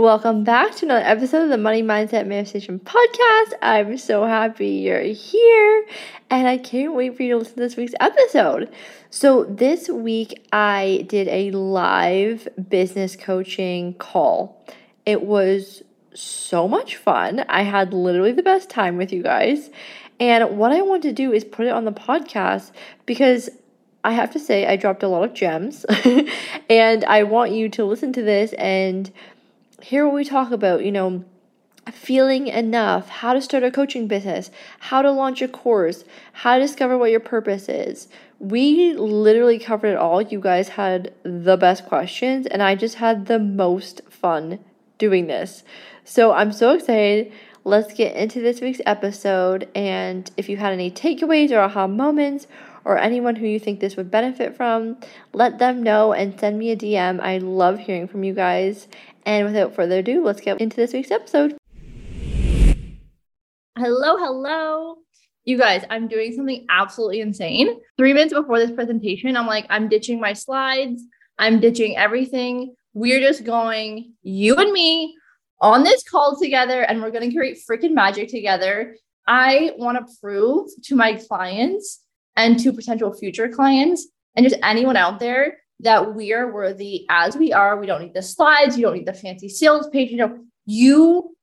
Welcome back to another episode of the Money Mindset Manifestation Podcast. I'm so happy you're here and I can't wait for you to listen to this week's episode. So, this week I did a live business coaching call. It was so much fun. I had literally the best time with you guys. And what I want to do is put it on the podcast because I have to say I dropped a lot of gems and I want you to listen to this and here we talk about, you know, feeling enough, how to start a coaching business, how to launch a course, how to discover what your purpose is. We literally covered it all. You guys had the best questions, and I just had the most fun doing this. So I'm so excited. Let's get into this week's episode. And if you had any takeaways or aha moments, or anyone who you think this would benefit from, let them know and send me a DM. I love hearing from you guys. And without further ado, let's get into this week's episode. Hello, hello. You guys, I'm doing something absolutely insane. Three minutes before this presentation, I'm like, I'm ditching my slides, I'm ditching everything. We're just going, you and me, on this call together, and we're going to create freaking magic together. I want to prove to my clients and to potential future clients and just anyone out there that we are worthy as we are. We don't need the slides, you don't need the fancy sales page. You know, you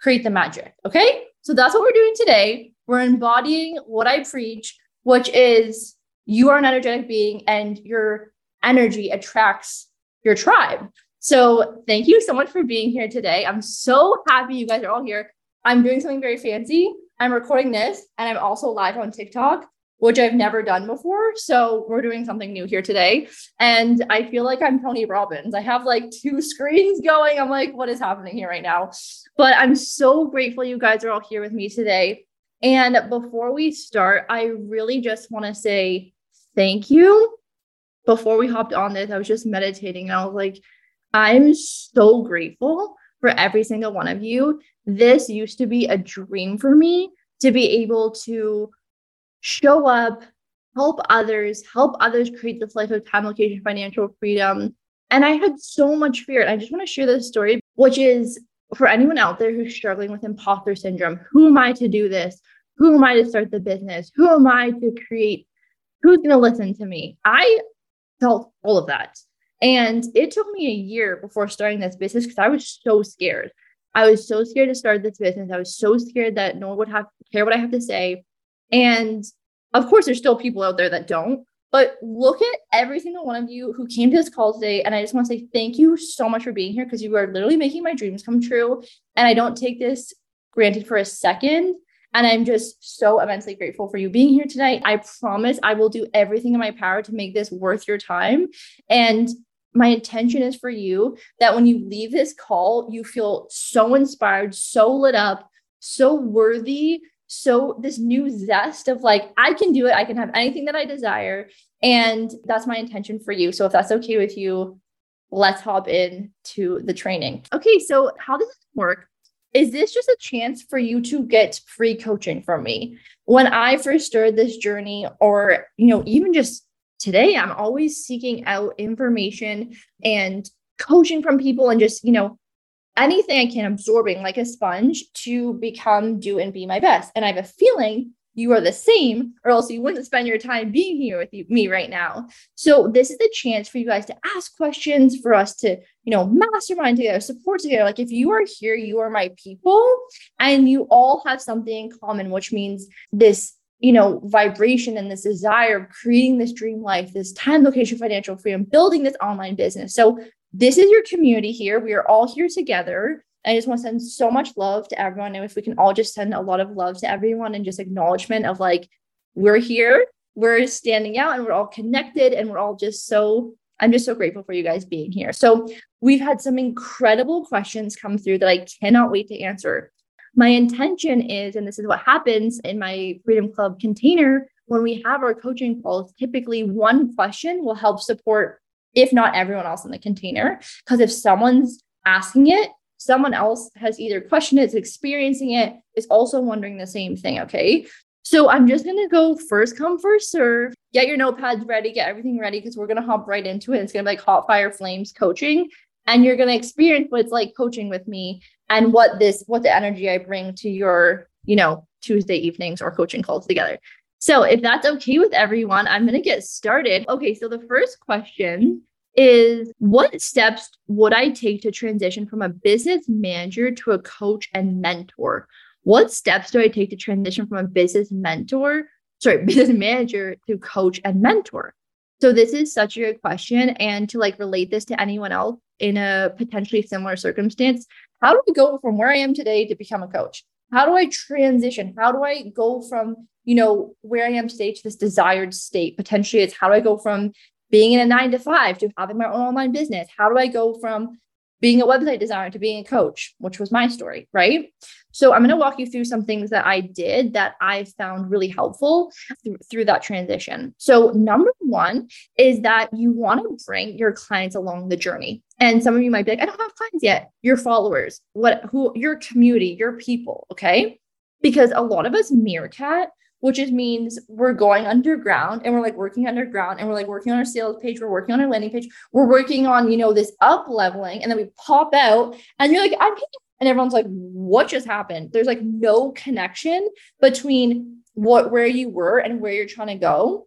create the magic. Okay. So that's what we're doing today. We're embodying what I preach, which is you are an energetic being and your energy attracts your tribe. So thank you so much for being here today. I'm so happy you guys are all here. I'm doing something very fancy. I'm recording this and I'm also live on TikTok which I've never done before. So we're doing something new here today. And I feel like I'm Tony Robbins. I have like two screens going. I'm like, what is happening here right now? But I'm so grateful you guys are all here with me today. And before we start, I really just want to say thank you. Before we hopped on this, I was just meditating and I was like, I'm so grateful for every single one of you. This used to be a dream for me to be able to show up, help others, help others create this life of time, location, financial freedom. And I had so much fear. And I just want to share this story, which is for anyone out there who's struggling with imposter syndrome who am I to do this? Who am I to start the business? Who am I to create? Who's going to listen to me? I felt all of that. And it took me a year before starting this business because I was so scared. I was so scared to start this business. I was so scared that no one would have care what I have to say. And of course, there's still people out there that don't. But look at every single one of you who came to this call today. And I just want to say thank you so much for being here because you are literally making my dreams come true. And I don't take this granted for a second. And I'm just so immensely grateful for you being here tonight. I promise I will do everything in my power to make this worth your time. And my intention is for you that when you leave this call, you feel so inspired, so lit up, so worthy so this new zest of like i can do it i can have anything that i desire and that's my intention for you. So if that's okay with you let's hop in to the training. Okay so how does this work? Is this just a chance for you to get free coaching from me? When i first started this journey or you know even just today i'm always seeking out information and coaching from people and just you know anything I can absorbing like a sponge to become, do, and be my best. And I have a feeling you are the same, or else you wouldn't spend your time being here with you, me right now. So this is the chance for you guys to ask questions, for us to, you know, mastermind together, support together. Like if you are here, you are my people, and you all have something in common, which means this you know, vibration and this desire of creating this dream life, this time, location, financial freedom, building this online business. So this is your community here. We are all here together. I just want to send so much love to everyone. And if we can all just send a lot of love to everyone and just acknowledgement of like, we're here, we're standing out, and we're all connected, and we're all just so I'm just so grateful for you guys being here. So, we've had some incredible questions come through that I cannot wait to answer. My intention is, and this is what happens in my Freedom Club container when we have our coaching calls, typically one question will help support, if not everyone else in the container. Because if someone's asking it, someone else has either questioned it, is experiencing it, is also wondering the same thing. Okay. So I'm just going to go first come, first serve. Get your notepads ready, get everything ready because we're going to hop right into it. It's going to be like hot fire flames coaching. And you're going to experience what it's like coaching with me and what this, what the energy I bring to your, you know, Tuesday evenings or coaching calls together. So if that's okay with everyone, I'm going to get started. Okay. So the first question is what steps would I take to transition from a business manager to a coach and mentor? What steps do I take to transition from a business mentor, sorry, business manager to coach and mentor? So this is such a good question. And to like relate this to anyone else in a potentially similar circumstance, how do I go from where I am today to become a coach? How do I transition? How do I go from, you know, where I am today to this desired state? Potentially it's how do I go from being in a nine to five to having my own online business? How do I go from being a website designer to being a coach, which was my story, right? So I'm going to walk you through some things that I did that I found really helpful through, through that transition. So number one is that you want to bring your clients along the journey. And some of you might be like, I don't have clients yet. Your followers, what who your community, your people, okay? Because a lot of us meerkat which just means we're going underground and we're like working underground and we're like working on our sales page, we're working on our landing page, we're working on, you know, this up leveling. And then we pop out and you're like, I'm and everyone's like, what just happened? There's like no connection between what where you were and where you're trying to go.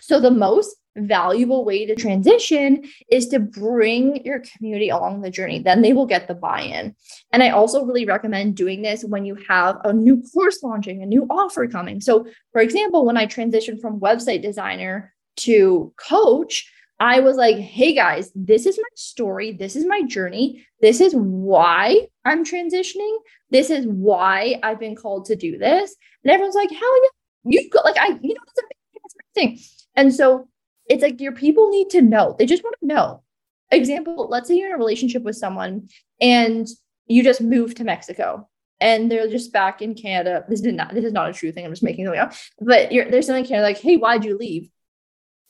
So the most valuable way to transition is to bring your community along the journey. Then they will get the buy in. And I also really recommend doing this when you have a new course launching, a new offer coming. So, for example, when I transitioned from website designer to coach, I was like, hey guys, this is my story. This is my journey. This is why I'm transitioning. This is why I've been called to do this. And everyone's like, how yeah, you've got like, I, you know, it's a thing. And so it's like your people need to know. They just want to know. Example, let's say you're in a relationship with someone and you just moved to Mexico and they're just back in Canada. This is not this is not a true thing. I'm just making it up. But you're there's something in Canada like, hey, why'd you leave?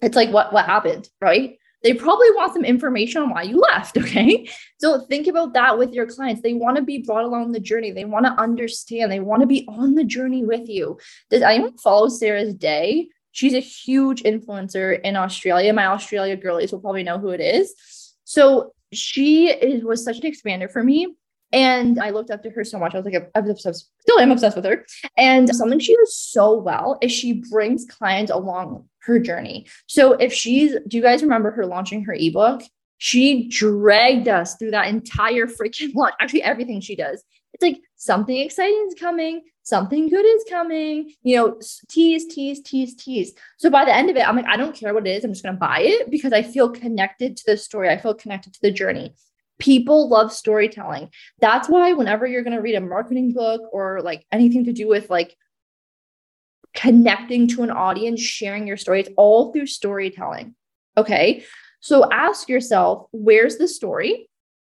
It's like what what happened, right? They probably want some information on why you left. Okay. So think about that with your clients. They want to be brought along the journey. They want to understand. They want to be on the journey with you. Does anyone follow Sarah's day? She's a huge influencer in Australia. My Australia girlies will probably know who it is. So she is, was such an expander for me. And I looked up to her so much. I was like, I was obsessed, still am obsessed with her. And something she does so well is she brings clients along her journey. So if she's, do you guys remember her launching her ebook? She dragged us through that entire freaking launch, actually, everything she does. It's like something exciting is coming, something good is coming, you know, tease, tease, tease, tease. So by the end of it, I'm like, I don't care what it is. I'm just going to buy it because I feel connected to the story. I feel connected to the journey. People love storytelling. That's why whenever you're going to read a marketing book or like anything to do with like connecting to an audience, sharing your story, it's all through storytelling. Okay. So ask yourself, where's the story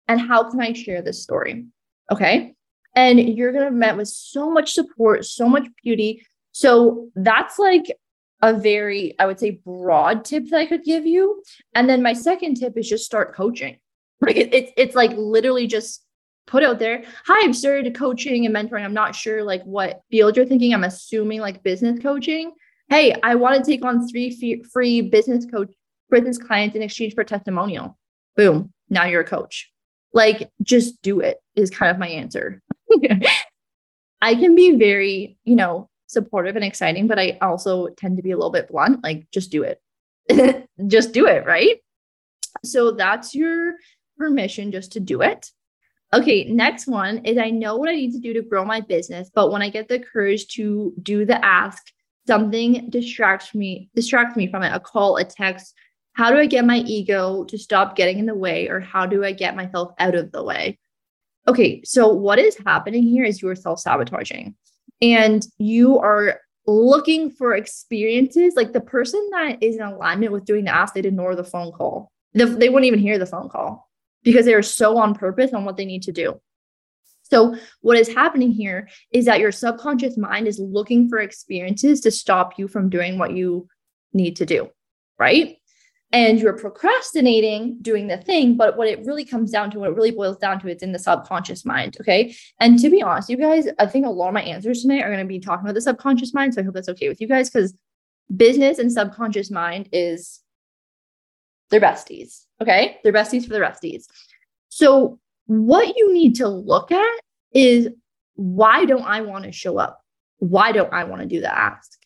and how can I share this story? Okay and you're going to be met with so much support, so much beauty. So that's like a very, I would say, broad tip that I could give you. And then my second tip is just start coaching. Like it, it's it's like literally just put out there. Hi, I'm started coaching and mentoring. I'm not sure like what field you're thinking. I'm assuming like business coaching. Hey, I want to take on three free business coach business clients in exchange for testimonial. Boom. Now you're a coach. Like just do it is kind of my answer. I can be very, you know, supportive and exciting, but I also tend to be a little bit blunt, like just do it. just do it, right? So that's your permission just to do it. Okay, next one is I know what I need to do to grow my business, but when I get the courage to do the ask, something distracts me, distracts me from it, a call, a text. How do I get my ego to stop getting in the way or how do I get myself out of the way? Okay, so what is happening here is you're self sabotaging and you are looking for experiences like the person that is in alignment with doing the ask, they'd ignore the phone call. The, they wouldn't even hear the phone call because they are so on purpose on what they need to do. So, what is happening here is that your subconscious mind is looking for experiences to stop you from doing what you need to do, right? And you're procrastinating doing the thing, but what it really comes down to, what it really boils down to, it's in the subconscious mind. Okay. And to be honest, you guys, I think a lot of my answers tonight are going to be talking about the subconscious mind. So I hope that's okay with you guys because business and subconscious mind is they're besties. Okay. They're besties for the resties. So what you need to look at is why don't I want to show up? Why don't I want to do the ask?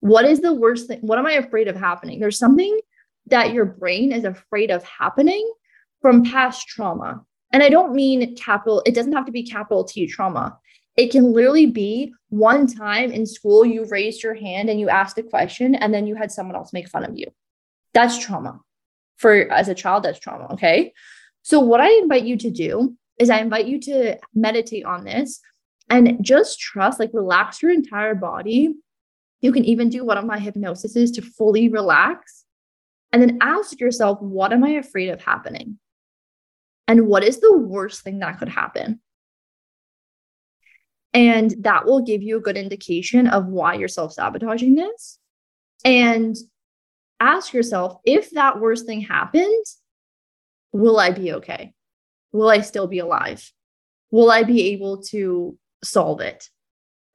What is the worst thing? What am I afraid of happening? There's something that your brain is afraid of happening from past trauma. And I don't mean capital, it doesn't have to be capital T trauma. It can literally be one time in school you raised your hand and you asked a question and then you had someone else make fun of you. That's trauma. For as a child, that's trauma. Okay. So, what I invite you to do is I invite you to meditate on this and just trust, like relax your entire body. You can even do one of my hypnosises to fully relax and then ask yourself, what am I afraid of happening? And what is the worst thing that could happen? And that will give you a good indication of why you're self sabotaging this. And ask yourself if that worst thing happened, will I be okay? Will I still be alive? Will I be able to solve it?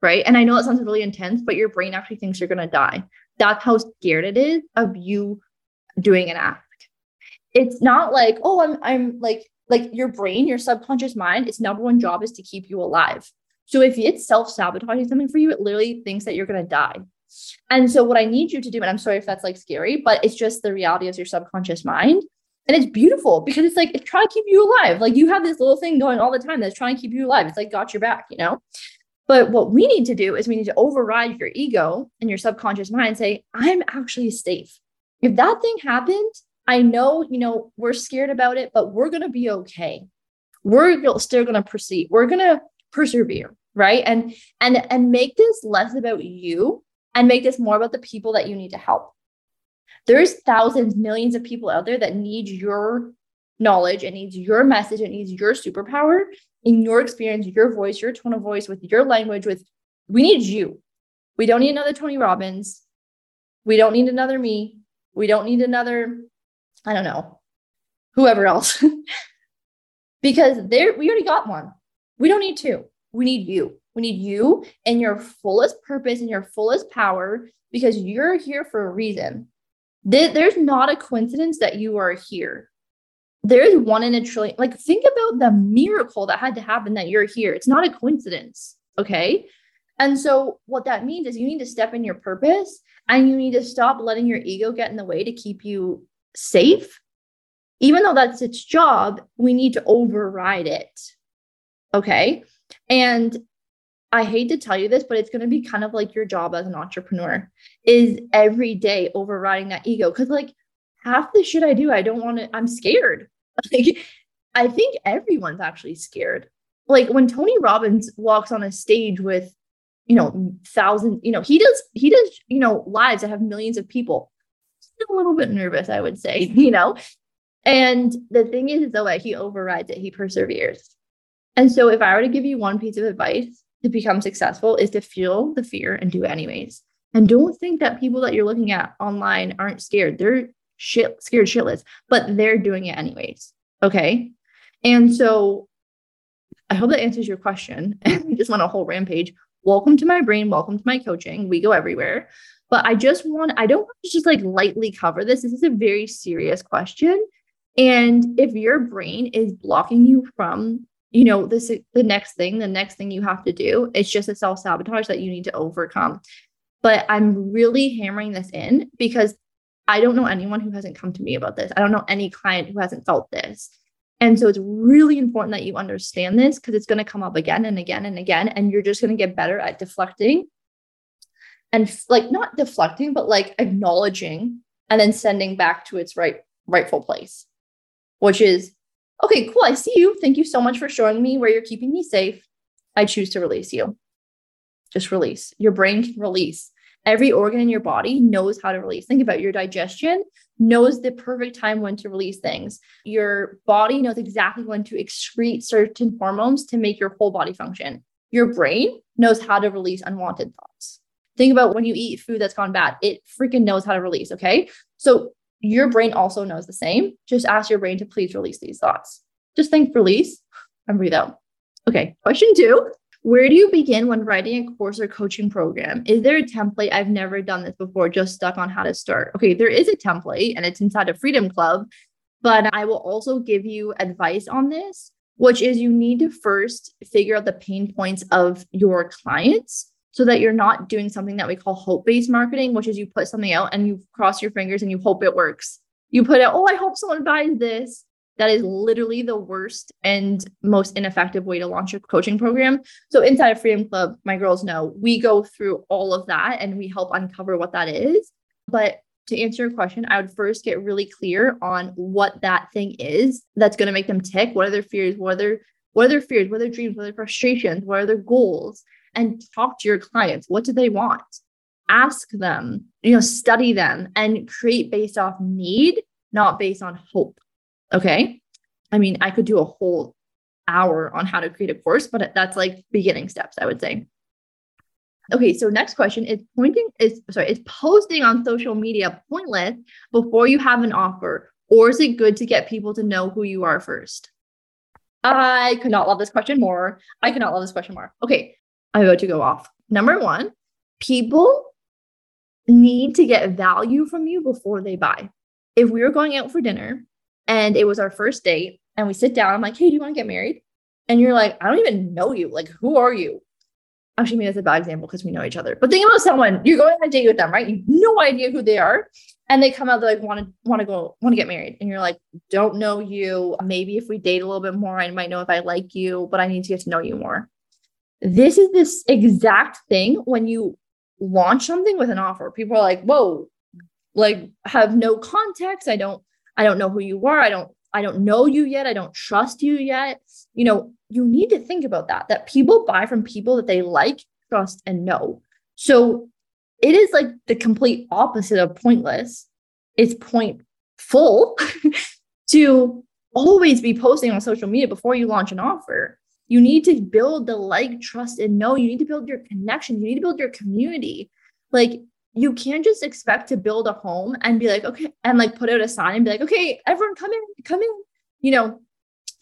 Right. And I know it sounds really intense, but your brain actually thinks you're going to die. That's how scared it is of you doing an act. It's not like, oh, I'm, I'm like, like your brain, your subconscious mind, its number one job is to keep you alive. So if it's self sabotaging something for you, it literally thinks that you're to die. And so what I need you to do, and I'm sorry if that's like scary, but it's just the reality of your subconscious mind and it's beautiful because it's like it's trying to keep you alive. Like you have this little thing going all the time that's trying to keep you alive. It's like got your back, you know? But what we need to do is we need to override your ego and your subconscious mind say, I'm actually safe. If that thing happened, I know, you know, we're scared about it, but we're going to be okay. We're still going to proceed. We're going to persevere, right? And and and make this less about you and make this more about the people that you need to help there's thousands, millions of people out there that need your knowledge, it needs your message, it needs your superpower in your experience, your voice, your tone of voice, with your language, with we need you. We don't need another Tony Robbins. We don't need another me. We don't need another, I don't know, whoever else. because there we already got one. We don't need two. We need you. We need you and your fullest purpose and your fullest power because you're here for a reason there's not a coincidence that you are here. There's one in a trillion. Like, think about the miracle that had to happen that you're here. It's not a coincidence. Okay. And so, what that means is you need to step in your purpose and you need to stop letting your ego get in the way to keep you safe. Even though that's its job, we need to override it. Okay. And I hate to tell you this, but it's going to be kind of like your job as an entrepreneur is every day overriding that ego. Cause like half the shit I do, I don't want to, I'm scared. Like, I think everyone's actually scared. Like when Tony Robbins walks on a stage with, you know, thousands, you know, he does, he does, you know, lives that have millions of people. Still a little bit nervous, I would say, you know. And the thing is, though, that he overrides it, he perseveres. And so if I were to give you one piece of advice, to become successful is to feel the fear and do it anyways. And don't think that people that you're looking at online aren't scared. They're shit scared shitless, but they're doing it anyways. Okay. And so I hope that answers your question. And we just went a whole rampage. Welcome to my brain. Welcome to my coaching. We go everywhere. But I just want, I don't want to just like lightly cover this. This is a very serious question. And if your brain is blocking you from you know this the next thing the next thing you have to do it's just a self-sabotage that you need to overcome but i'm really hammering this in because i don't know anyone who hasn't come to me about this i don't know any client who hasn't felt this and so it's really important that you understand this because it's going to come up again and again and again and you're just going to get better at deflecting and like not deflecting but like acknowledging and then sending back to its right rightful place which is okay, cool. I see you. Thank you so much for showing me where you're keeping me safe. I choose to release you. Just release. Your brain can release. Every organ in your body knows how to release. Think about your digestion knows the perfect time when to release things. Your body knows exactly when to excrete certain hormones to make your whole body function. Your brain knows how to release unwanted thoughts. Think about when you eat food that's gone bad, it freaking knows how to release. Okay. So your brain also knows the same. Just ask your brain to please release these thoughts. Just think release and breathe out. Okay. Question two where do you begin when writing a course or coaching program? Is there a template? I've never done this before, just stuck on how to start. Okay, there is a template and it's inside a Freedom Club, but I will also give you advice on this, which is you need to first figure out the pain points of your clients so that you're not doing something that we call hope based marketing, which is you put something out and you cross your fingers and you hope it works. You put out, oh, I hope someone buys this. That is literally the worst and most ineffective way to launch a coaching program. So, inside of Freedom Club, my girls know we go through all of that and we help uncover what that is. But to answer your question, I would first get really clear on what that thing is that's going to make them tick. What are their fears? What are their what are their fears? What are their dreams? What are their frustrations? What are their goals? And talk to your clients. What do they want? Ask them, you know, study them and create based off need, not based on hope. Okay. I mean, I could do a whole hour on how to create a course, but that's like beginning steps, I would say. Okay, so next question is pointing is sorry, is posting on social media pointless before you have an offer, or is it good to get people to know who you are first? I could not love this question more. I could not love this question more. Okay, I'm about to go off. Number one, people need to get value from you before they buy. If we were going out for dinner and it was our first date and we sit down. I'm like, hey, do you want to get married? And you're like, I don't even know you. Like, who are you? Actually, maybe that's a bad example because we know each other. But think about someone, you're going on a date with them, right? You have no idea who they are. And they come out, they're like, want to want to go, want to get married. And you're like, don't know you. Maybe if we date a little bit more, I might know if I like you, but I need to get to know you more. This is this exact thing when you launch something with an offer. People are like, whoa, like have no context. I don't I don't know who you are. I don't I don't know you yet. I don't trust you yet. You know, you need to think about that that people buy from people that they like, trust and know. So it is like the complete opposite of pointless. It's point full to always be posting on social media before you launch an offer. You need to build the like, trust, and know. You need to build your connection. You need to build your community. Like you can't just expect to build a home and be like, okay, and like put out a sign and be like, okay, everyone come in, come in. You know,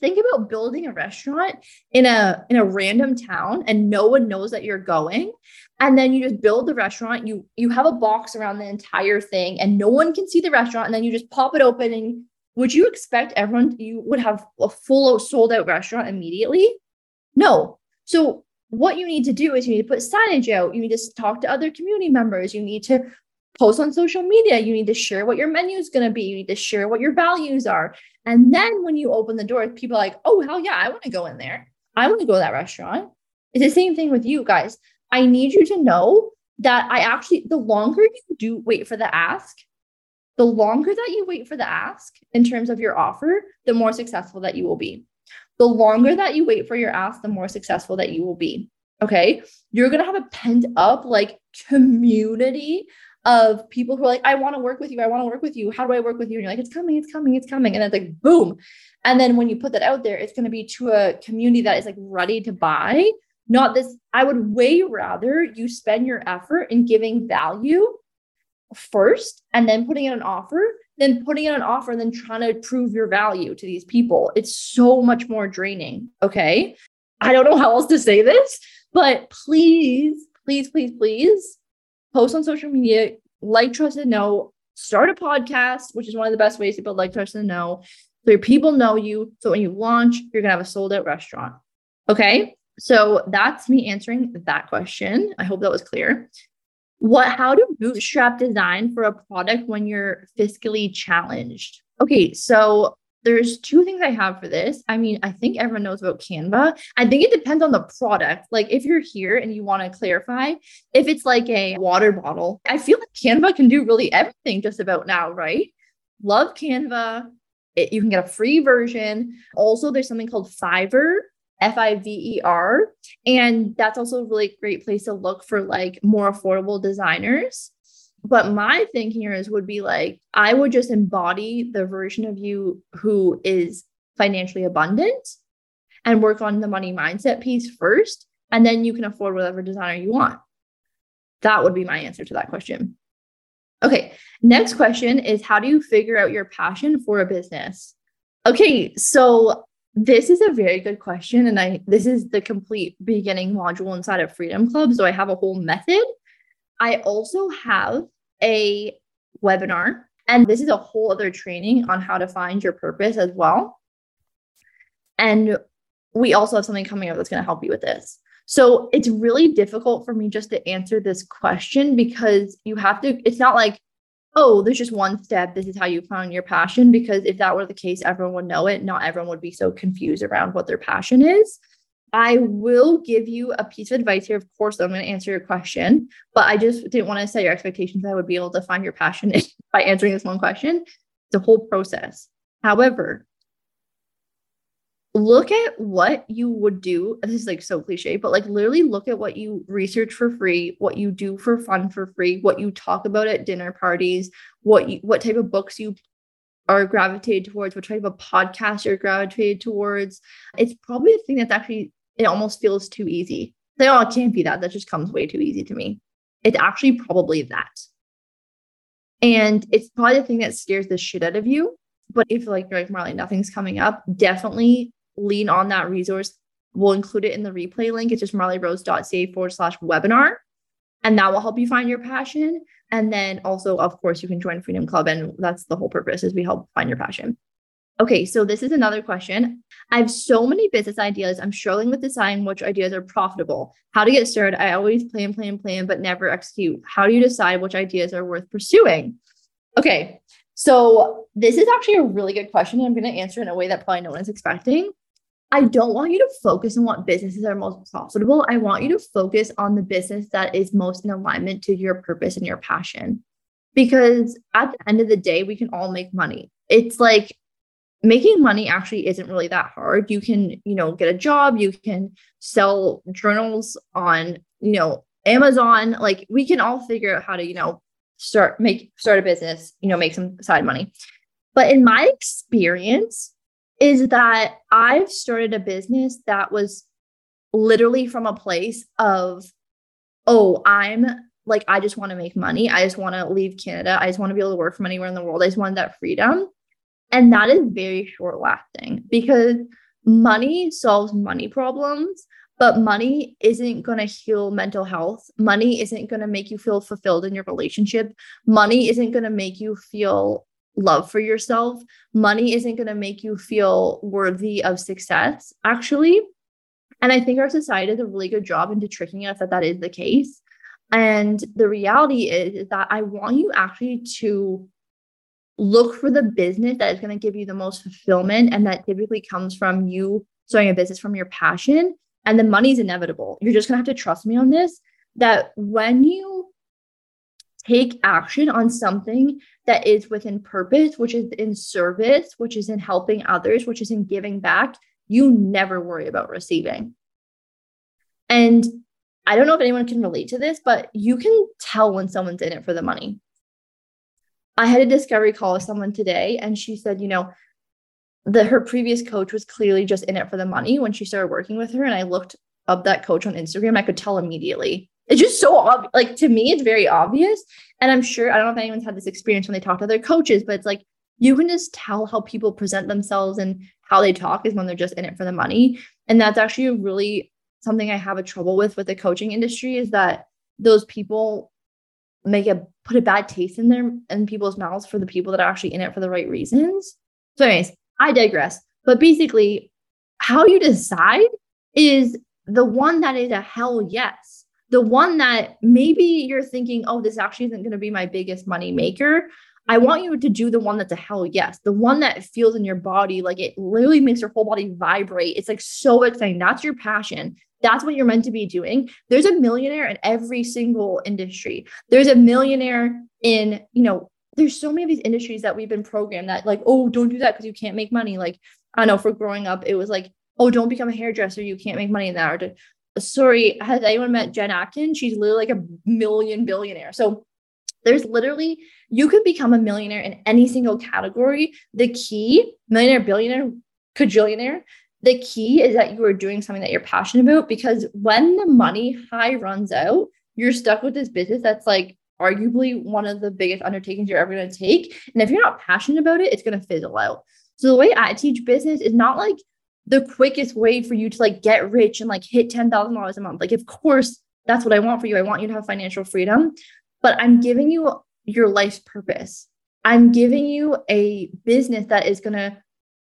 think about building a restaurant in a in a random town and no one knows that you're going. And then you just build the restaurant. You you have a box around the entire thing and no one can see the restaurant. And then you just pop it open and would you expect everyone you would have a full sold out restaurant immediately? No. So what you need to do is you need to put signage out. You need to talk to other community members. You need to post on social media. You need to share what your menu is going to be. You need to share what your values are. And then when you open the door, people are like, oh, hell yeah, I want to go in there. I want to go to that restaurant. It's the same thing with you guys. I need you to know that I actually, the longer you do wait for the ask, the longer that you wait for the ask in terms of your offer, the more successful that you will be the longer that you wait for your ask, the more successful that you will be. Okay. You're going to have a pent up like community of people who are like, I want to work with you. I want to work with you. How do I work with you? And you're like, it's coming, it's coming, it's coming. And it's like, boom. And then when you put that out there, it's going to be to a community that is like ready to buy. Not this, I would way rather you spend your effort in giving value first and then putting in an offer then putting in an offer and then trying to prove your value to these people. It's so much more draining. Okay. I don't know how else to say this, but please, please, please, please post on social media, like, trust, and know. Start a podcast, which is one of the best ways to build like, trust, and know. So your people know you. So when you launch, you're going to have a sold out restaurant. Okay. So that's me answering that question. I hope that was clear what how to bootstrap design for a product when you're fiscally challenged? Okay so there's two things i have for this. I mean i think everyone knows about canva. I think it depends on the product. Like if you're here and you want to clarify if it's like a water bottle i feel like canva can do really everything just about now right? Love canva. It, you can get a free version. Also there's something called fiverr F I V E R. And that's also a really great place to look for like more affordable designers. But my thing here is would be like, I would just embody the version of you who is financially abundant and work on the money mindset piece first. And then you can afford whatever designer you want. That would be my answer to that question. Okay, next question is how do you figure out your passion for a business? Okay, so this is a very good question and I this is the complete beginning module inside of Freedom Club, so I have a whole method. I also have a webinar and this is a whole other training on how to find your purpose as well. And we also have something coming up that's going to help you with this. So it's really difficult for me just to answer this question because you have to, it's not like, oh, there's just one step. This is how you found your passion. Because if that were the case, everyone would know it. Not everyone would be so confused around what their passion is. I will give you a piece of advice here. Of course, I'm going to answer your question, but I just didn't want to set your expectations. that I would be able to find your passion by answering this one question. It's a whole process. However, look at what you would do. This is like so cliche, but like literally look at what you research for free, what you do for fun for free, what you talk about at dinner parties, what you, what type of books you are gravitated towards, what type of podcast you're gravitated towards. It's probably a thing that's actually it almost feels too easy. Say, oh, it can't be that. That just comes way too easy to me. It's actually probably that. And it's probably the thing that scares the shit out of you. But if like you're like Marley, nothing's coming up, definitely lean on that resource. We'll include it in the replay link. It's just marleyrose.ca forward slash webinar. And that will help you find your passion. And then also, of course, you can join Freedom Club. And that's the whole purpose is we help find your passion. Okay, so this is another question. I have so many business ideas. I'm struggling with deciding which ideas are profitable. How to get started? I always plan, plan, plan, but never execute. How do you decide which ideas are worth pursuing? Okay, so this is actually a really good question. I'm going to answer in a way that probably no one is expecting. I don't want you to focus on what businesses are most profitable. I want you to focus on the business that is most in alignment to your purpose and your passion. Because at the end of the day, we can all make money. It's like making money actually isn't really that hard. You can, you know, get a job, you can sell journals on, you know, Amazon. Like we can all figure out how to, you know, start make start a business, you know, make some side money. But in my experience, is that I've started a business that was literally from a place of, oh, I'm like, I just want to make money. I just want to leave Canada. I just want to be able to work from anywhere in the world. I just want that freedom. And that is very short lasting because money solves money problems, but money isn't going to heal mental health. Money isn't going to make you feel fulfilled in your relationship. Money isn't going to make you feel love for yourself. Money isn't going to make you feel worthy of success, actually. And I think our society does a really good job into tricking us that that is the case. And the reality is, is that I want you actually to look for the business that is going to give you the most fulfillment. And that typically comes from you starting a business from your passion. And the money is inevitable. You're just going to have to trust me on this that when you take action on something that is within purpose, which is in service, which is in helping others, which is in giving back, you never worry about receiving. And I don't know if anyone can relate to this, but you can tell when someone's in it for the money. I had a discovery call with someone today, and she said, you know, that her previous coach was clearly just in it for the money when she started working with her. And I looked up that coach on Instagram, I could tell immediately it's just so obvious. Like to me, it's very obvious. And I'm sure I don't know if anyone's had this experience when they talk to other coaches, but it's like you can just tell how people present themselves and how they talk is when they're just in it for the money. And that's actually really something I have a trouble with with the coaching industry is that those people make a put a bad taste in their in people's mouths for the people that are actually in it for the right reasons. So, anyways, I digress. But basically, how you decide is the one that is a hell yes the one that maybe you're thinking, oh, this actually isn't going to be my biggest money maker. I mm-hmm. want you to do the one that's a hell yes, the one that feels in your body like it literally makes your whole body vibrate. It's like so exciting. That's your passion. That's what you're meant to be doing. There's a millionaire in every single industry. There's a millionaire in, you know, there's so many of these industries that we've been programmed that like, oh, don't do that because you can't make money. Like, I know for growing up, it was like, oh, don't become a hairdresser. You can't make money in that. Or sorry, has anyone met Jen Atkin? She's literally like a million billionaire. So there's literally, you could become a millionaire in any single category. The key, millionaire, billionaire, cajillionaire, the key is that you are doing something that you're passionate about because when the money high runs out, you're stuck with this business that's like arguably one of the biggest undertakings you're ever going to take. And if you're not passionate about it, it's going to fizzle out. So the way I teach business is not like the quickest way for you to like get rich and like hit $10,000 a month. Like, of course, that's what I want for you. I want you to have financial freedom, but I'm giving you your life's purpose. I'm giving you a business that is going to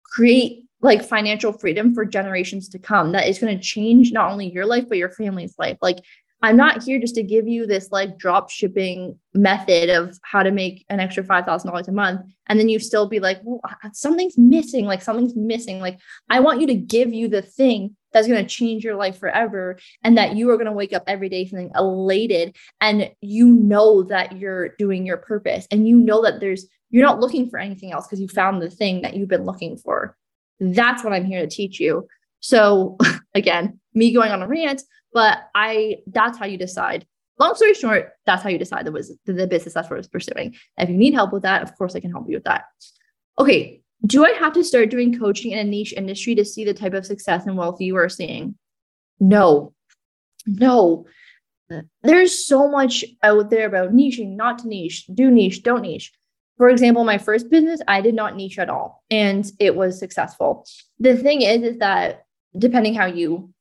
create like financial freedom for generations to come that is going to change not only your life but your family's life like i'm not here just to give you this like drop shipping method of how to make an extra $5000 a month and then you still be like well something's missing like something's missing like i want you to give you the thing that's going to change your life forever and that you are going to wake up every day feeling elated and you know that you're doing your purpose and you know that there's you're not looking for anything else because you found the thing that you've been looking for that's what I'm here to teach you. So again, me going on a rant, but I that's how you decide. Long story short, that's how you decide the, the business that's what I was pursuing. If you need help with that, of course I can help you with that. Okay, do I have to start doing coaching in a niche industry to see the type of success and wealth you are seeing? No, no. There's so much out there about niching, not to niche, do niche, don't niche. For example, my first business, I did not niche at all and it was successful. The thing is, is that depending how you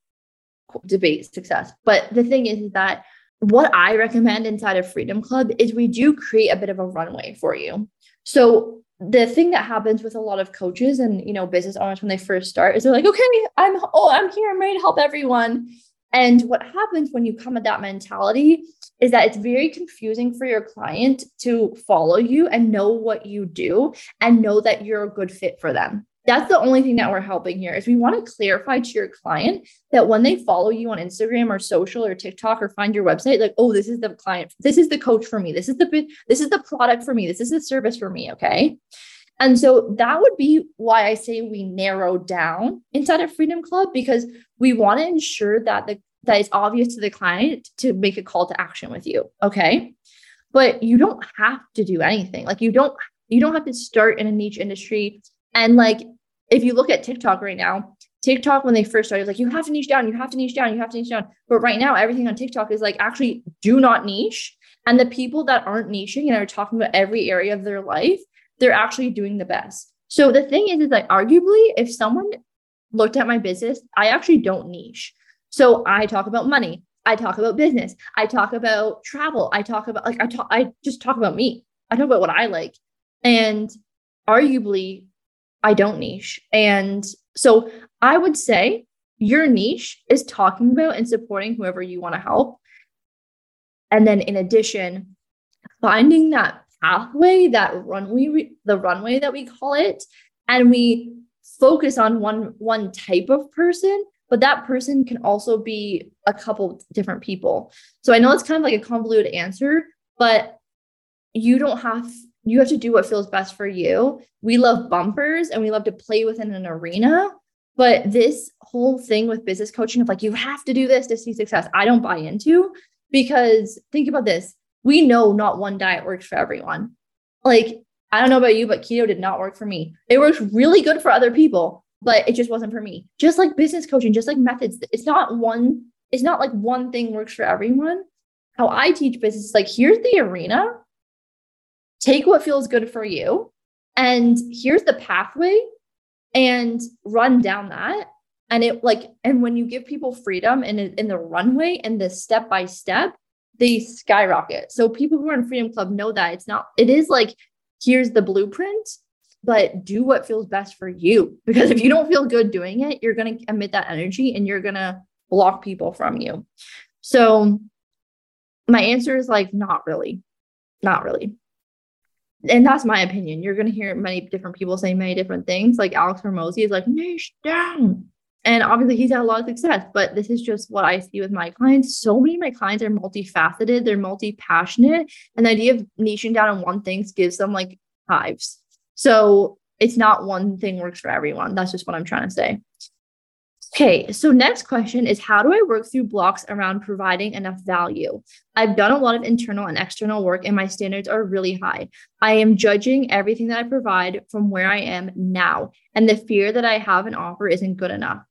debate success, but the thing is, that what I recommend inside of Freedom Club is we do create a bit of a runway for you. So the thing that happens with a lot of coaches and you know business owners when they first start is they're like, okay, I'm oh, I'm here, I'm ready to help everyone. And what happens when you come at that mentality is that it's very confusing for your client to follow you and know what you do and know that you're a good fit for them. That's the only thing that we're helping here is we want to clarify to your client that when they follow you on Instagram or social or TikTok or find your website, like, oh, this is the client, this is the coach for me, this is the this is the product for me, this is the service for me. Okay. And so that would be why I say we narrow down inside of Freedom Club because we want to ensure that the that is obvious to the client to make a call to action with you. Okay. But you don't have to do anything. Like you don't you don't have to start in a niche industry. And like if you look at TikTok right now, TikTok when they first started, like you have to niche down, you have to niche down, you have to niche down. But right now, everything on TikTok is like actually do not niche. And the people that aren't niching and are talking about every area of their life, they're actually doing the best. So the thing is, is like arguably, if someone looked at my business, I actually don't niche. So I talk about money. I talk about business. I talk about travel. I talk about like I talk I just talk about me. I talk about what I like. And arguably I don't niche. And so I would say your niche is talking about and supporting whoever you want to help. And then in addition, finding that pathway, that runway, the runway that we call it, and we focus on one one type of person, but that person can also be a couple different people. So I know it's kind of like a convoluted answer, but you don't have you have to do what feels best for you. We love bumpers and we love to play within an arena, but this whole thing with business coaching of like you have to do this to see success, I don't buy into because think about this we know not one diet works for everyone. Like, I don't know about you, but keto did not work for me. It works really good for other people, but it just wasn't for me. Just like business coaching, just like methods, it's not one, it's not like one thing works for everyone. How I teach business is like, here's the arena, take what feels good for you, and here's the pathway, and run down that. And it like, and when you give people freedom and in, in the runway and the step by step, they skyrocket. So people who are in Freedom Club know that it's not, it is like, here's the blueprint, but do what feels best for you. Because if you don't feel good doing it, you're going to emit that energy and you're going to block people from you. So my answer is like, not really, not really. And that's my opinion. You're going to hear many different people say many different things. Like Alex Hormozi is like, niche down. And obviously, he's had a lot of success, but this is just what I see with my clients. So many of my clients are multifaceted, they're multi passionate. And the idea of niching down on one thing gives them like hives. So it's not one thing works for everyone. That's just what I'm trying to say. Okay, so next question is how do I work through blocks around providing enough value? I've done a lot of internal and external work, and my standards are really high. I am judging everything that I provide from where I am now, and the fear that I have an offer isn't good enough.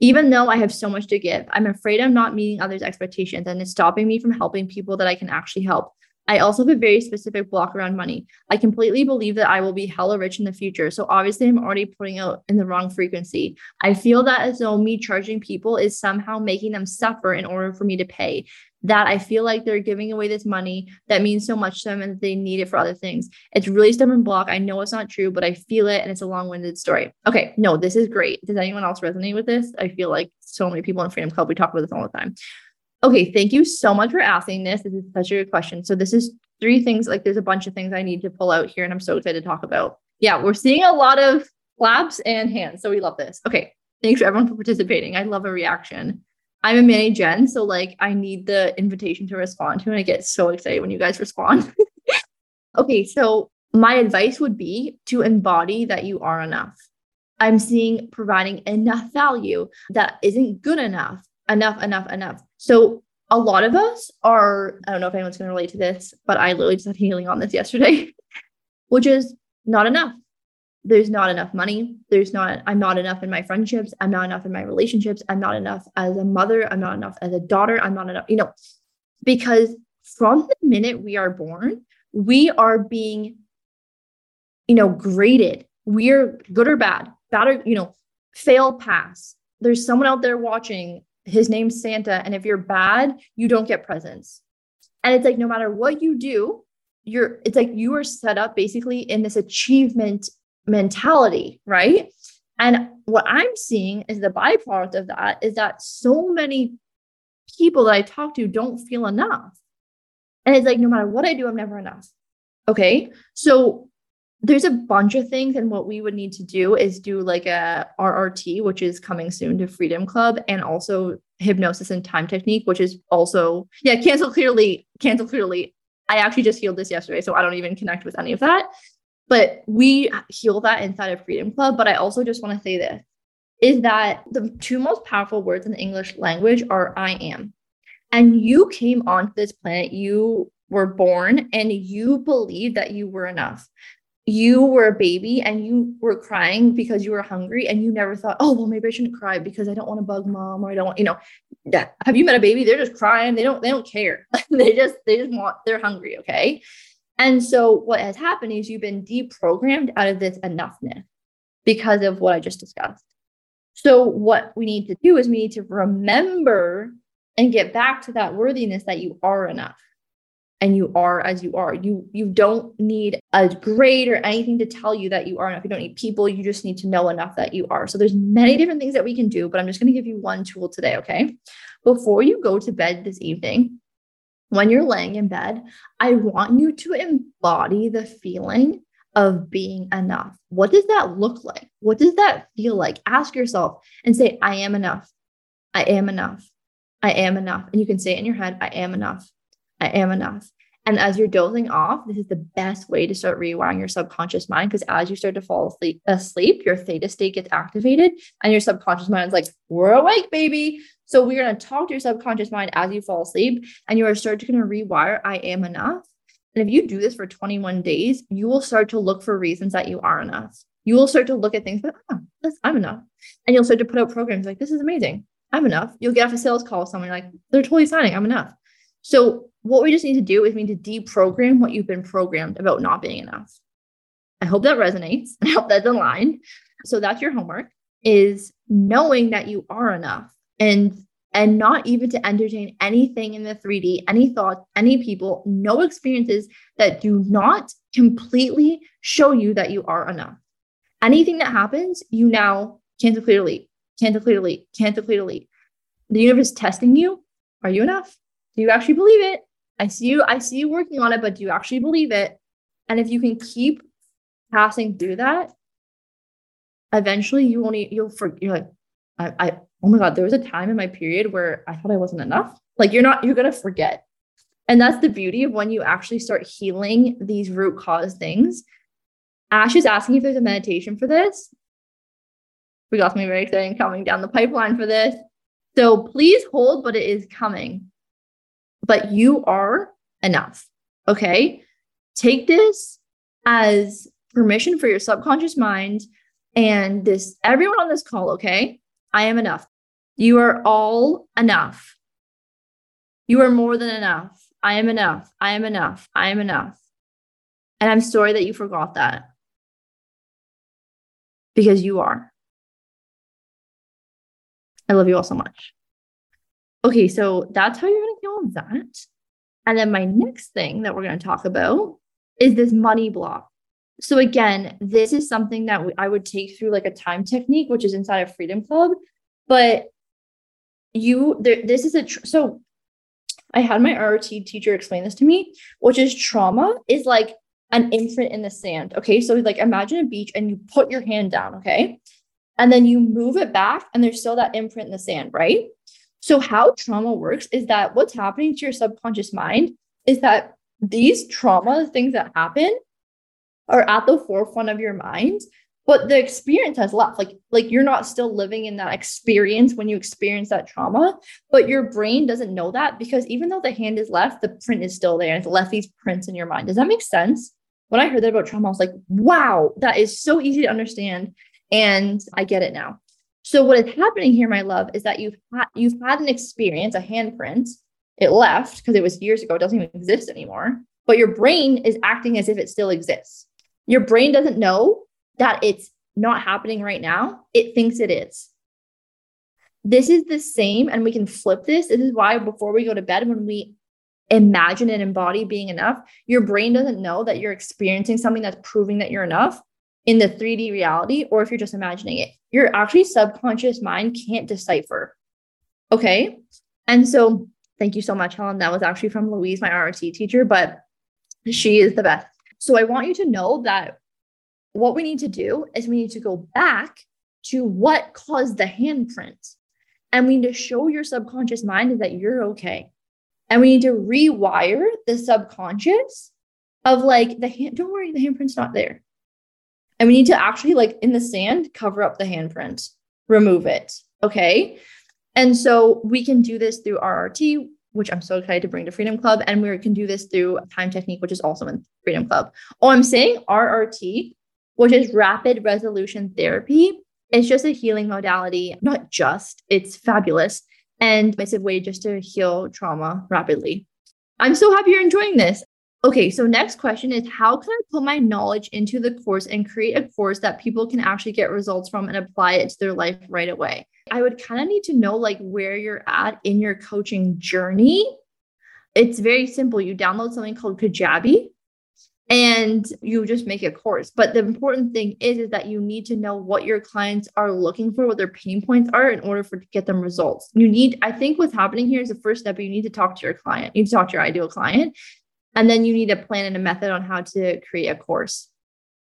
Even though I have so much to give, I'm afraid I'm not meeting others' expectations, and it's stopping me from helping people that I can actually help. I also have a very specific block around money. I completely believe that I will be hella rich in the future. So obviously, I'm already putting out in the wrong frequency. I feel that as though me charging people is somehow making them suffer in order for me to pay. That I feel like they're giving away this money that means so much to them and they need it for other things. It's really stubborn block. I know it's not true, but I feel it and it's a long winded story. Okay, no, this is great. Does anyone else resonate with this? I feel like so many people in Freedom Club, we talk about this all the time. Okay, thank you so much for asking this. This is such a good question. So this is three things, like there's a bunch of things I need to pull out here and I'm so excited to talk about. Yeah, we're seeing a lot of claps and hands. So we love this. Okay. Thanks for everyone for participating. I love a reaction. I'm a mini Jen, so like I need the invitation to respond to, and I get so excited when you guys respond. okay, so my advice would be to embody that you are enough. I'm seeing providing enough value that isn't good enough, enough, enough, enough. So a lot of us are, I don't know if anyone's going to relate to this, but I literally just had healing on this yesterday, which is not enough. There's not enough money. There's not, I'm not enough in my friendships. I'm not enough in my relationships. I'm not enough as a mother. I'm not enough as a daughter. I'm not enough, you know, because from the minute we are born, we are being, you know, graded. We're good or bad, bad or, you know, fail, pass. There's someone out there watching his name's Santa. And if you're bad, you don't get presents. And it's like no matter what you do, you're it's like you are set up basically in this achievement mentality, right? And what I'm seeing is the byproduct of that is that so many people that I talk to don't feel enough. And it's like no matter what I do, I'm never enough. Okay. So there's a bunch of things and what we would need to do is do like a rrt which is coming soon to freedom club and also hypnosis and time technique which is also yeah cancel clearly cancel clearly. I actually just healed this yesterday so i don't even connect with any of that. But we heal that inside of freedom club but i also just want to say this is that the two most powerful words in the english language are i am. And you came onto this planet you were born and you believe that you were enough you were a baby and you were crying because you were hungry and you never thought, oh, well, maybe I shouldn't cry because I don't want to bug mom or I don't you know, yeah. Have you met a baby? They're just crying. They don't, they don't care. they just, they just want, they're hungry. Okay. And so what has happened is you've been deprogrammed out of this enoughness because of what I just discussed. So what we need to do is we need to remember and get back to that worthiness that you are enough and you are as you are. You you don't need a grade or anything to tell you that you are enough. You don't need people. You just need to know enough that you are. So there's many different things that we can do, but I'm just going to give you one tool today, okay? Before you go to bed this evening, when you're laying in bed, I want you to embody the feeling of being enough. What does that look like? What does that feel like? Ask yourself and say, I am enough. I am enough. I am enough. And you can say it in your head, I am enough. I am enough. And as you're dozing off, this is the best way to start rewiring your subconscious mind because as you start to fall asleep, your theta state gets activated and your subconscious mind is like, we're awake, baby. So we're going to talk to your subconscious mind as you fall asleep and you are starting to rewire, I am enough. And if you do this for 21 days, you will start to look for reasons that you are enough. You will start to look at things, but oh, I'm enough. And you'll start to put out programs like, this is amazing. I'm enough. You'll get off a sales call with someone like, they're totally signing. I'm enough. So what we just need to do is we need to deprogram what you've been programmed about not being enough. I hope that resonates. I hope that's aligned. So that's your homework is knowing that you are enough and and not even to entertain anything in the 3D, any thoughts, any people, no experiences that do not completely show you that you are enough. Anything that happens, you now cancel clearly, cancel clearly, cancel clearly. The universe is testing you. Are you enough? Do you actually believe it? I see you, I see you working on it, but do you actually believe it? And if you can keep passing through that, eventually you won't you'll forget you're like, I, I oh my god, there was a time in my period where I thought I wasn't enough. Like you're not, you're gonna forget. And that's the beauty of when you actually start healing these root cause things. Ash is asking if there's a meditation for this. We got something very exciting coming down the pipeline for this. So please hold, but it is coming. But you are enough. Okay. Take this as permission for your subconscious mind and this everyone on this call, okay? I am enough. You are all enough. You are more than enough. I am enough. I am enough. I am enough. And I'm sorry that you forgot that because you are. I love you all so much. Okay, so that's how you're going to with that. And then my next thing that we're going to talk about is this money block. So again, this is something that I would take through like a time technique, which is inside of Freedom Club. But you, there, this is a tr- so. I had my RRT teacher explain this to me, which is trauma is like an imprint in the sand. Okay, so like imagine a beach and you put your hand down. Okay, and then you move it back, and there's still that imprint in the sand, right? So how trauma works is that what's happening to your subconscious mind is that these trauma things that happen are at the forefront of your mind but the experience has left. Like like you're not still living in that experience when you experience that trauma but your brain doesn't know that because even though the hand is left the print is still there and it's left these prints in your mind. Does that make sense? When i heard that about trauma i was like wow that is so easy to understand and i get it now so what is happening here my love is that you've had you've had an experience a handprint. It left because it was years ago. It doesn't even exist anymore. But your brain is acting as if it still exists. Your brain doesn't know that it's not happening right now, it thinks it is. This is the same, and we can flip this. This is why before we go to bed, when we imagine and embody being enough, your brain doesn't know that you're experiencing something that's proving that you're enough in the 3D reality, or if you're just imagining it. Your actually subconscious mind can't decipher. Okay. And so, thank you so much, Helen. That was actually from Louise, my RRT teacher, but she is the best. So I want you to know that what we need to do is we need to go back to what caused the handprint. And we need to show your subconscious mind that you're okay. And we need to rewire the subconscious of like the hand, don't worry, the handprint's not there. And we need to actually, like in the sand, cover up the handprint, remove it. Okay. And so we can do this through RRT which I'm so excited to bring to Freedom Club. And we can do this through Time Technique, which is also in Freedom Club. Oh, I'm saying RRT, which is Rapid Resolution Therapy. It's just a healing modality, not just, it's fabulous. And it's a way just to heal trauma rapidly. I'm so happy you're enjoying this. Okay, so next question is how can I put my knowledge into the course and create a course that people can actually get results from and apply it to their life right away? I would kind of need to know like where you're at in your coaching journey. It's very simple. You download something called Kajabi and you just make a course. But the important thing is, is that you need to know what your clients are looking for, what their pain points are in order for to get them results. You need, I think what's happening here is the first step, you need to talk to your client. You need to talk to your ideal client. And then you need a plan and a method on how to create a course,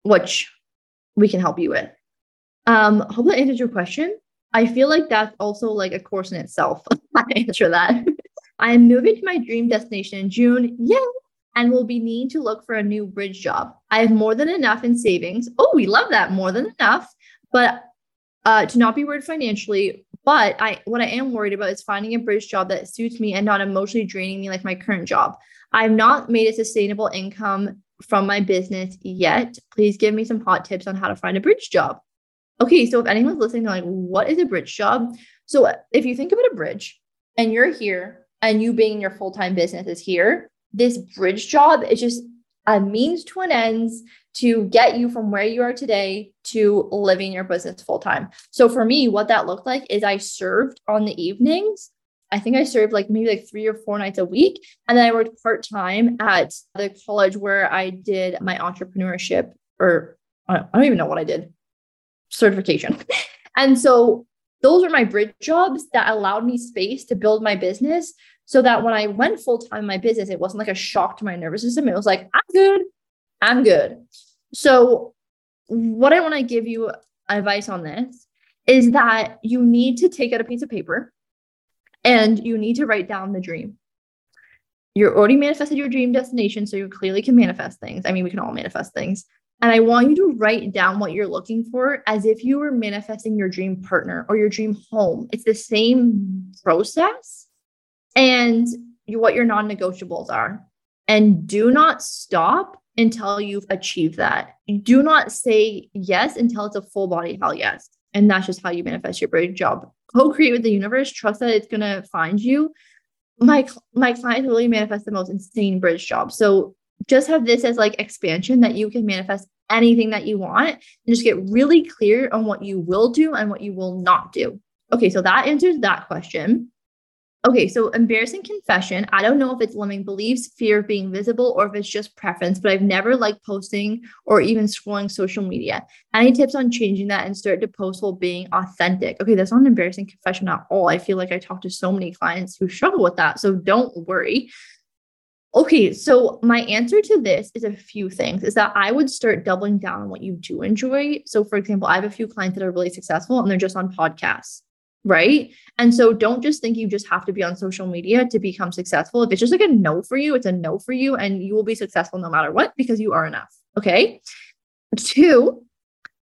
which we can help you with. Um, hope that answers your question. I feel like that's also like a course in itself. I answer that. I am moving to my dream destination in June. Yay! And will be needing to look for a new bridge job. I have more than enough in savings. Oh, we love that. More than enough. But uh, to not be worried financially. But I what I am worried about is finding a bridge job that suits me and not emotionally draining me like my current job. I've not made a sustainable income from my business yet. Please give me some hot tips on how to find a bridge job. Okay, so if anyone's listening, they're like, what is a bridge job? So if you think about a bridge and you're here and you being your full-time business is here, this bridge job is just a means to an ends to get you from where you are today to living your business full time. So for me, what that looked like is I served on the evenings. I think I served like maybe like three or four nights a week. And then I worked part time at the college where I did my entrepreneurship, or I don't even know what I did certification. and so those were my bridge jobs that allowed me space to build my business so that when I went full time in my business, it wasn't like a shock to my nervous system. It was like, I'm good. I'm good. So, what I want to give you advice on this is that you need to take out a piece of paper and you need to write down the dream. You're already manifested your dream destination, so you clearly can manifest things. I mean, we can all manifest things. And I want you to write down what you're looking for as if you were manifesting your dream partner or your dream home. It's the same process and what your non negotiables are. And do not stop until you've achieved that. Do not say yes until it's a full body hell yes. And that's just how you manifest your dream job. Co-create with the universe. Trust that it's gonna find you. My my clients really manifest the most insane bridge job. So just have this as like expansion that you can manifest anything that you want and just get really clear on what you will do and what you will not do. Okay, so that answers that question. Okay, so embarrassing confession. I don't know if it's limiting beliefs, fear of being visible, or if it's just preference, but I've never liked posting or even scrolling social media. Any tips on changing that and start to post while being authentic? Okay, that's not an embarrassing confession at all. I feel like I talk to so many clients who struggle with that. So don't worry. Okay, so my answer to this is a few things is that I would start doubling down on what you do enjoy. So, for example, I have a few clients that are really successful and they're just on podcasts, right? And so don't just think you just have to be on social media to become successful. If it's just like a no for you, it's a no for you, and you will be successful no matter what because you are enough. Okay. Two,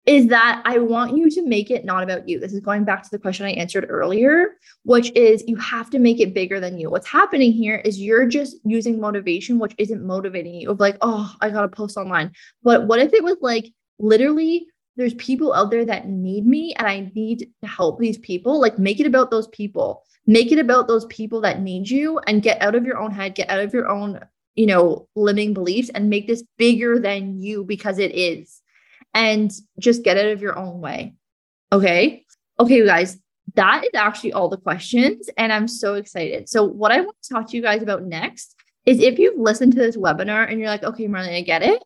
is that I want you to make it not about you. This is going back to the question I answered earlier, which is you have to make it bigger than you. What's happening here is you're just using motivation, which isn't motivating you, of like, oh, I got to post online. But what if it was like literally, there's people out there that need me and I need to help these people? Like, make it about those people. Make it about those people that need you and get out of your own head, get out of your own, you know, limiting beliefs and make this bigger than you because it is and just get out of your own way. Okay. Okay, you guys, that is actually all the questions. And I'm so excited. So, what I want to talk to you guys about next is if you've listened to this webinar and you're like, okay, Marley, I get it.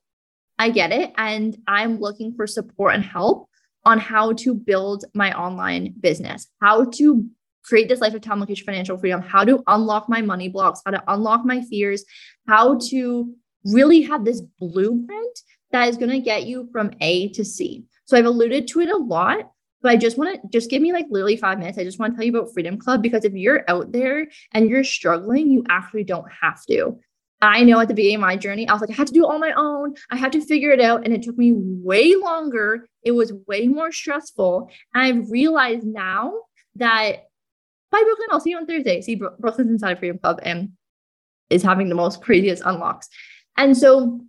I get it. And I'm looking for support and help on how to build my online business, how to create this life of time location financial freedom, how to unlock my money blocks, how to unlock my fears, how to really have this blueprint that is going to get you from A to C. So I've alluded to it a lot, but I just want to just give me like literally five minutes. I just want to tell you about Freedom Club because if you're out there and you're struggling, you actually don't have to. I know at the beginning of my journey, I was like, I had to do it on my own. I had to figure it out. And it took me way longer. It was way more stressful. And I've realized now that bye, Brooklyn. I'll see you on Thursday. See, Brooklyn's inside Freedom Club and is having the most craziest unlocks. And so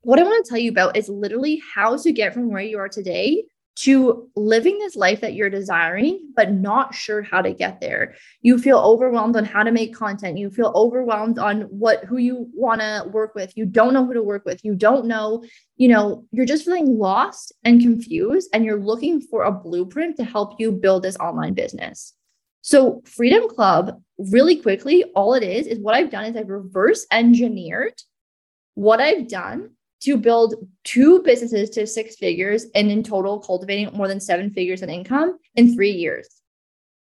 what I want to tell you about is literally how to get from where you are today to living this life that you're desiring, but not sure how to get there. You feel overwhelmed on how to make content. You feel overwhelmed on what who you want to work with. You don't know who to work with. You don't know, you know, you're just feeling lost and confused, and you're looking for a blueprint to help you build this online business. So, Freedom Club, really quickly, all it is is what I've done is I've reverse engineered what I've done to build two businesses to six figures and in total cultivating more than seven figures in income in three years.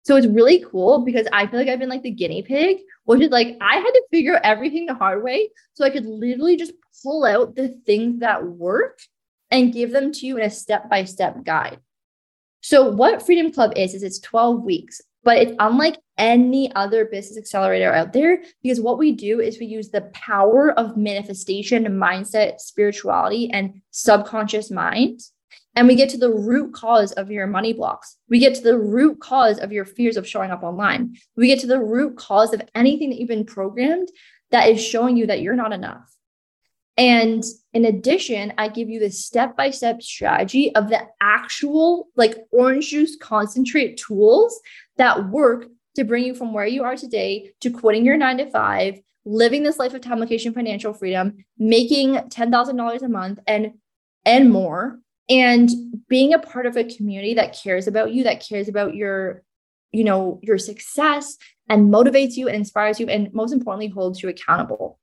So it's really cool because I feel like I've been like the guinea pig, which is like I had to figure out everything the hard way. So I could literally just pull out the things that work and give them to you in a step by step guide. So what Freedom Club is, is it's 12 weeks but it's unlike any other business accelerator out there because what we do is we use the power of manifestation, mindset, spirituality, and subconscious mind. And we get to the root cause of your money blocks. We get to the root cause of your fears of showing up online. We get to the root cause of anything that you've been programmed that is showing you that you're not enough. And in addition, I give you the step by step strategy of the actual like orange juice concentrate tools that work to bring you from where you are today to quitting your nine to five, living this life of time location financial freedom, making $10,000 a month and and more and being a part of a community that cares about you that cares about your you know your success and motivates you and inspires you and most importantly holds you accountable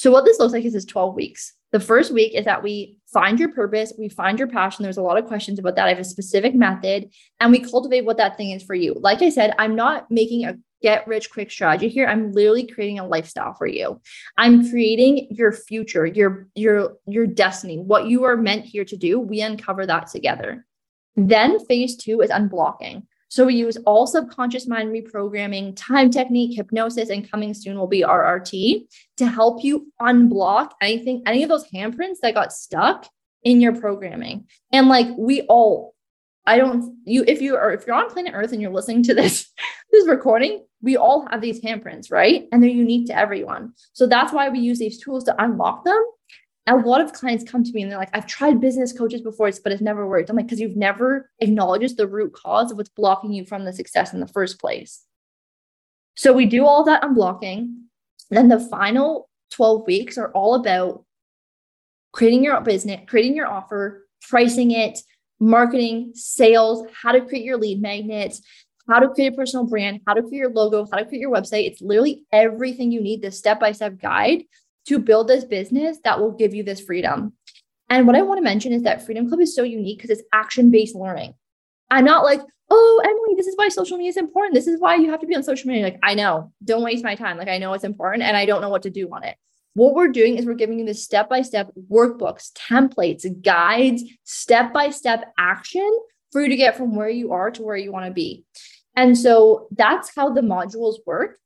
so what this looks like is this 12 weeks. The first week is that we find your purpose, we find your passion. There's a lot of questions about that. I have a specific method and we cultivate what that thing is for you. Like I said, I'm not making a get rich quick strategy here. I'm literally creating a lifestyle for you. I'm creating your future, your your your destiny, what you are meant here to do. We uncover that together. Then phase 2 is unblocking. So we use all subconscious mind reprogramming, time technique, hypnosis, and coming soon will be RRT to help you unblock anything, any of those handprints that got stuck in your programming. And like we all, I don't you if you are if you're on planet Earth and you're listening to this this recording, we all have these handprints, right? And they're unique to everyone. So that's why we use these tools to unlock them. A lot of clients come to me and they're like, I've tried business coaches before, but it's never worked. I'm like, because you've never acknowledged the root cause of what's blocking you from the success in the first place. So we do all that unblocking. Then the final 12 weeks are all about creating your business, creating your offer, pricing it, marketing, sales, how to create your lead magnets, how to create a personal brand, how to create your logo, how to create your website. It's literally everything you need, this step by step guide to build this business that will give you this freedom. And what I want to mention is that Freedom Club is so unique because it's action based learning. I'm not like, oh, Emily, this is why social media is important. This is why you have to be on social media. Like, I know, don't waste my time. Like, I know it's important and I don't know what to do on it. What we're doing is we're giving you the step by step workbooks, templates, guides, step by step action for you to get from where you are to where you want to be. And so that's how the modules work.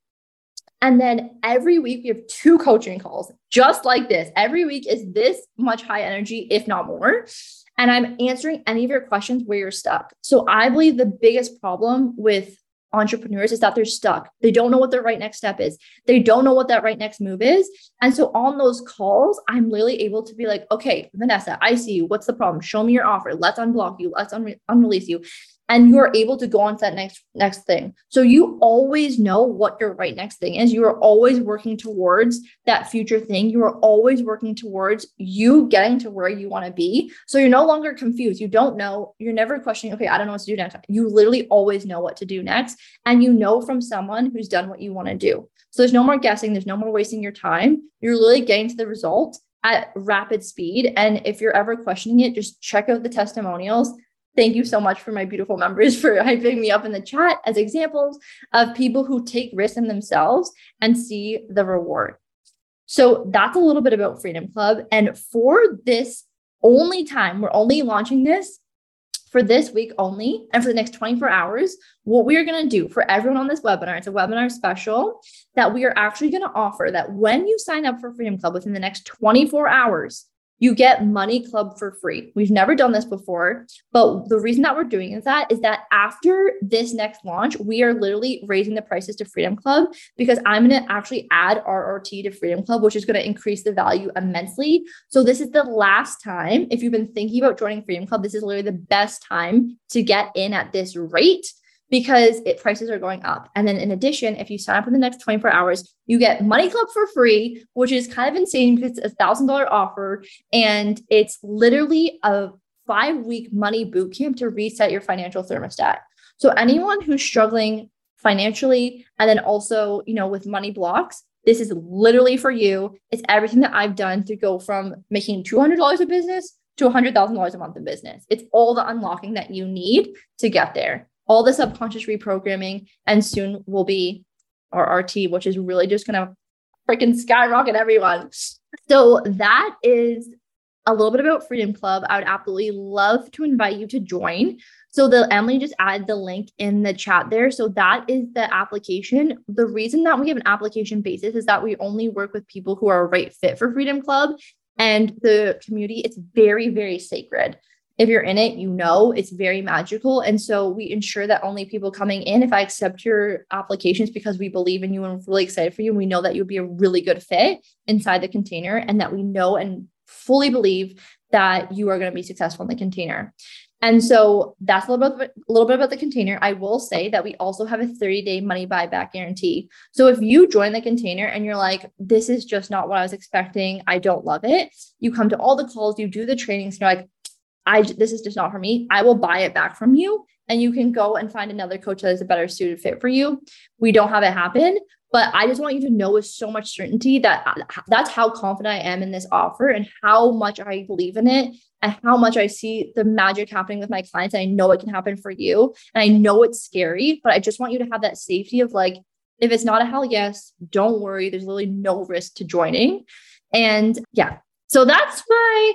And then every week we have two coaching calls, just like this. Every week is this much high energy, if not more. And I'm answering any of your questions where you're stuck. So I believe the biggest problem with entrepreneurs is that they're stuck. They don't know what their right next step is. They don't know what that right next move is. And so on those calls, I'm literally able to be like, okay, Vanessa, I see you. What's the problem? Show me your offer. Let's unblock you. Let's unre- unrelease you and you're able to go on to that next next thing. So you always know what your right next thing is. You are always working towards that future thing. You are always working towards you getting to where you want to be. So you're no longer confused. You don't know. You're never questioning okay i don't know what to do next. You literally always know what to do next and you know from someone who's done what you want to do. So there's no more guessing. There's no more wasting your time. You're literally getting to the result at rapid speed. And if you're ever questioning it just check out the testimonials Thank you so much for my beautiful members for hyping me up in the chat as examples of people who take risks in themselves and see the reward. So that's a little bit about Freedom Club. And for this only time, we're only launching this for this week only and for the next 24 hours. What we are going to do for everyone on this webinar, it's a webinar special that we are actually going to offer that when you sign up for Freedom Club within the next 24 hours, you get Money Club for free. We've never done this before, but the reason that we're doing that is that after this next launch, we are literally raising the prices to Freedom Club because I'm going to actually add RRT to Freedom Club, which is going to increase the value immensely. So this is the last time if you've been thinking about joining Freedom Club, this is literally the best time to get in at this rate because it prices are going up. And then in addition, if you sign up in the next 24 hours, you get Money Club for free, which is kind of insane because it's a thousand dollar offer. And it's literally a five week money boot camp to reset your financial thermostat. So anyone who's struggling financially and then also, you know, with money blocks, this is literally for you. It's everything that I've done to go from making $200 a business to $100,000 a month in business. It's all the unlocking that you need to get there all the subconscious reprogramming, and soon will be RRT, which is really just to freaking skyrocket everyone. So that is a little bit about Freedom Club. I would absolutely love to invite you to join. So the Emily just added the link in the chat there. So that is the application. The reason that we have an application basis is that we only work with people who are right fit for Freedom Club and the community. It's very, very sacred if you're in it, you know it's very magical. And so we ensure that only people coming in, if I accept your applications because we believe in you and we're really excited for you, and we know that you'll be a really good fit inside the container, and that we know and fully believe that you are going to be successful in the container. And so that's a little bit, a little bit about the container. I will say that we also have a 30 day money buyback guarantee. So if you join the container and you're like, this is just not what I was expecting, I don't love it, you come to all the calls, you do the trainings, and you're like, I this is just not for me. I will buy it back from you and you can go and find another coach that is a better suited fit for you. We don't have it happen, but I just want you to know with so much certainty that that's how confident I am in this offer and how much I believe in it and how much I see the magic happening with my clients. And I know it can happen for you. And I know it's scary, but I just want you to have that safety of like, if it's not a hell yes, don't worry. There's literally no risk to joining. And yeah, so that's my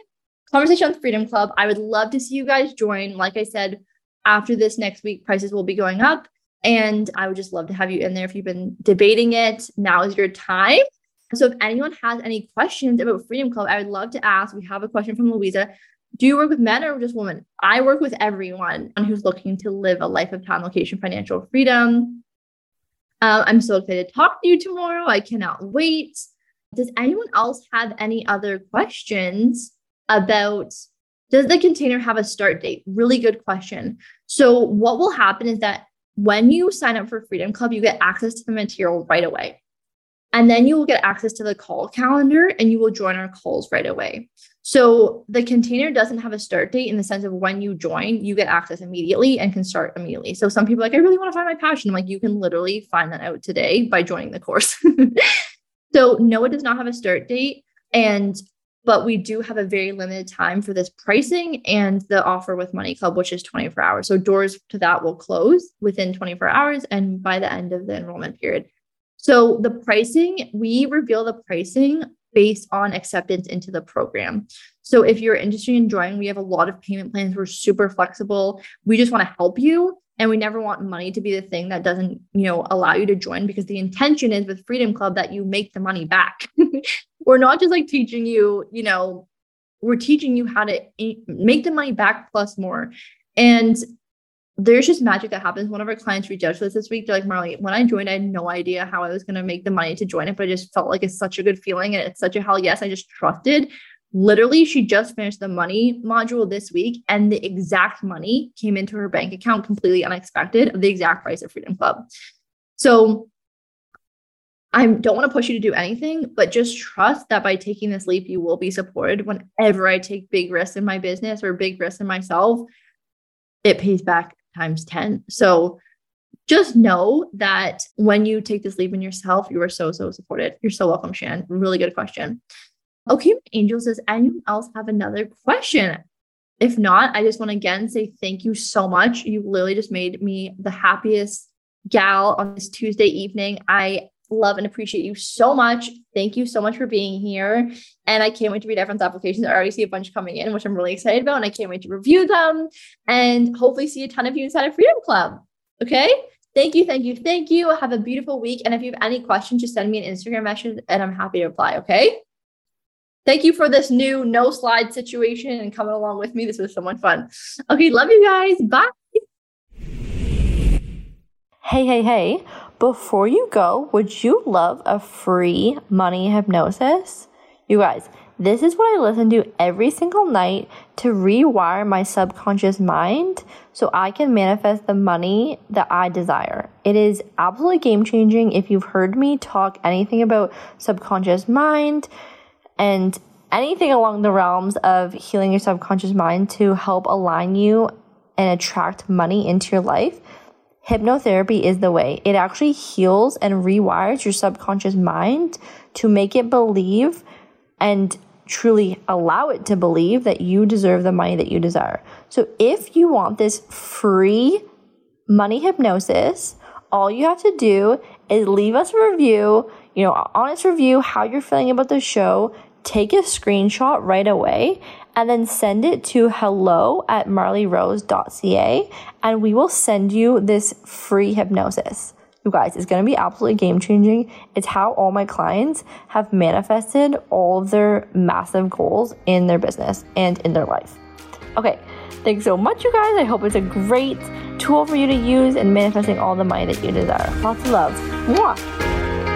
Conversation on the Freedom Club. I would love to see you guys join. Like I said, after this next week, prices will be going up. And I would just love to have you in there if you've been debating it. Now is your time. So if anyone has any questions about Freedom Club, I would love to ask. We have a question from Louisa. do you work with men or just women? I work with everyone who's looking to live a life of time, location, financial freedom. Uh, I'm so excited to talk to you tomorrow. I cannot wait. Does anyone else have any other questions about does the container have a start date? Really good question. So, what will happen is that when you sign up for Freedom Club, you get access to the material right away. And then you will get access to the call calendar and you will join our calls right away. So the container doesn't have a start date in the sense of when you join, you get access immediately and can start immediately. So some people like, I really want to find my passion. I'm like, you can literally find that out today by joining the course. so no, it does not have a start date. And but we do have a very limited time for this pricing and the offer with Money Club, which is 24 hours. So doors to that will close within 24 hours and by the end of the enrollment period. So the pricing, we reveal the pricing based on acceptance into the program. So if you're interested in joining, we have a lot of payment plans. We're super flexible. We just want to help you. And we never want money to be the thing that doesn't, you know, allow you to join because the intention is with Freedom Club that you make the money back. we're not just like teaching you, you know, we're teaching you how to make the money back plus more. And there's just magic that happens. One of our clients reached out to us this week. They're like, Marley, when I joined, I had no idea how I was going to make the money to join it, but I just felt like it's such a good feeling and it's such a hell yes. I just trusted. Literally, she just finished the money module this week, and the exact money came into her bank account completely unexpected of the exact price of Freedom Club. So I don't want to push you to do anything, but just trust that by taking this leap, you will be supported whenever I take big risks in my business or big risks in myself. It pays back times 10. So just know that when you take this leap in yourself, you are so, so supported. You're so welcome, Shan. Really good question. Okay, Angel says, anyone else have another question? If not, I just want to again say thank you so much. You literally just made me the happiest gal on this Tuesday evening. I love and appreciate you so much. Thank you so much for being here. And I can't wait to read everyone's applications. I already see a bunch coming in, which I'm really excited about. And I can't wait to review them and hopefully see a ton of you inside of Freedom Club. Okay. Thank you. Thank you. Thank you. Have a beautiful week. And if you have any questions, just send me an Instagram message and I'm happy to reply. Okay. Thank you for this new no slide situation and coming along with me. This was so much fun. Okay. Love you guys. Bye. Hey, hey, hey. Before you go, would you love a free money hypnosis? You guys, this is what I listen to every single night to rewire my subconscious mind so I can manifest the money that I desire. It is absolutely game changing. If you've heard me talk anything about subconscious mind and anything along the realms of healing your subconscious mind to help align you and attract money into your life, hypnotherapy is the way. It actually heals and rewires your subconscious mind to make it believe and truly allow it to believe that you deserve the money that you desire. So if you want this free money hypnosis, all you have to do is leave us a review, you know, honest review, how you're feeling about the show, take a screenshot right away and then send it to hello at marleyrose.ca and we will send you this free hypnosis. You guys, it's going to be absolutely game changing. It's how all my clients have manifested all of their massive goals in their business and in their life. Okay, thanks so much, you guys. I hope it's a great tool for you to use in manifesting all the money that you desire. Lots of love. Mwah.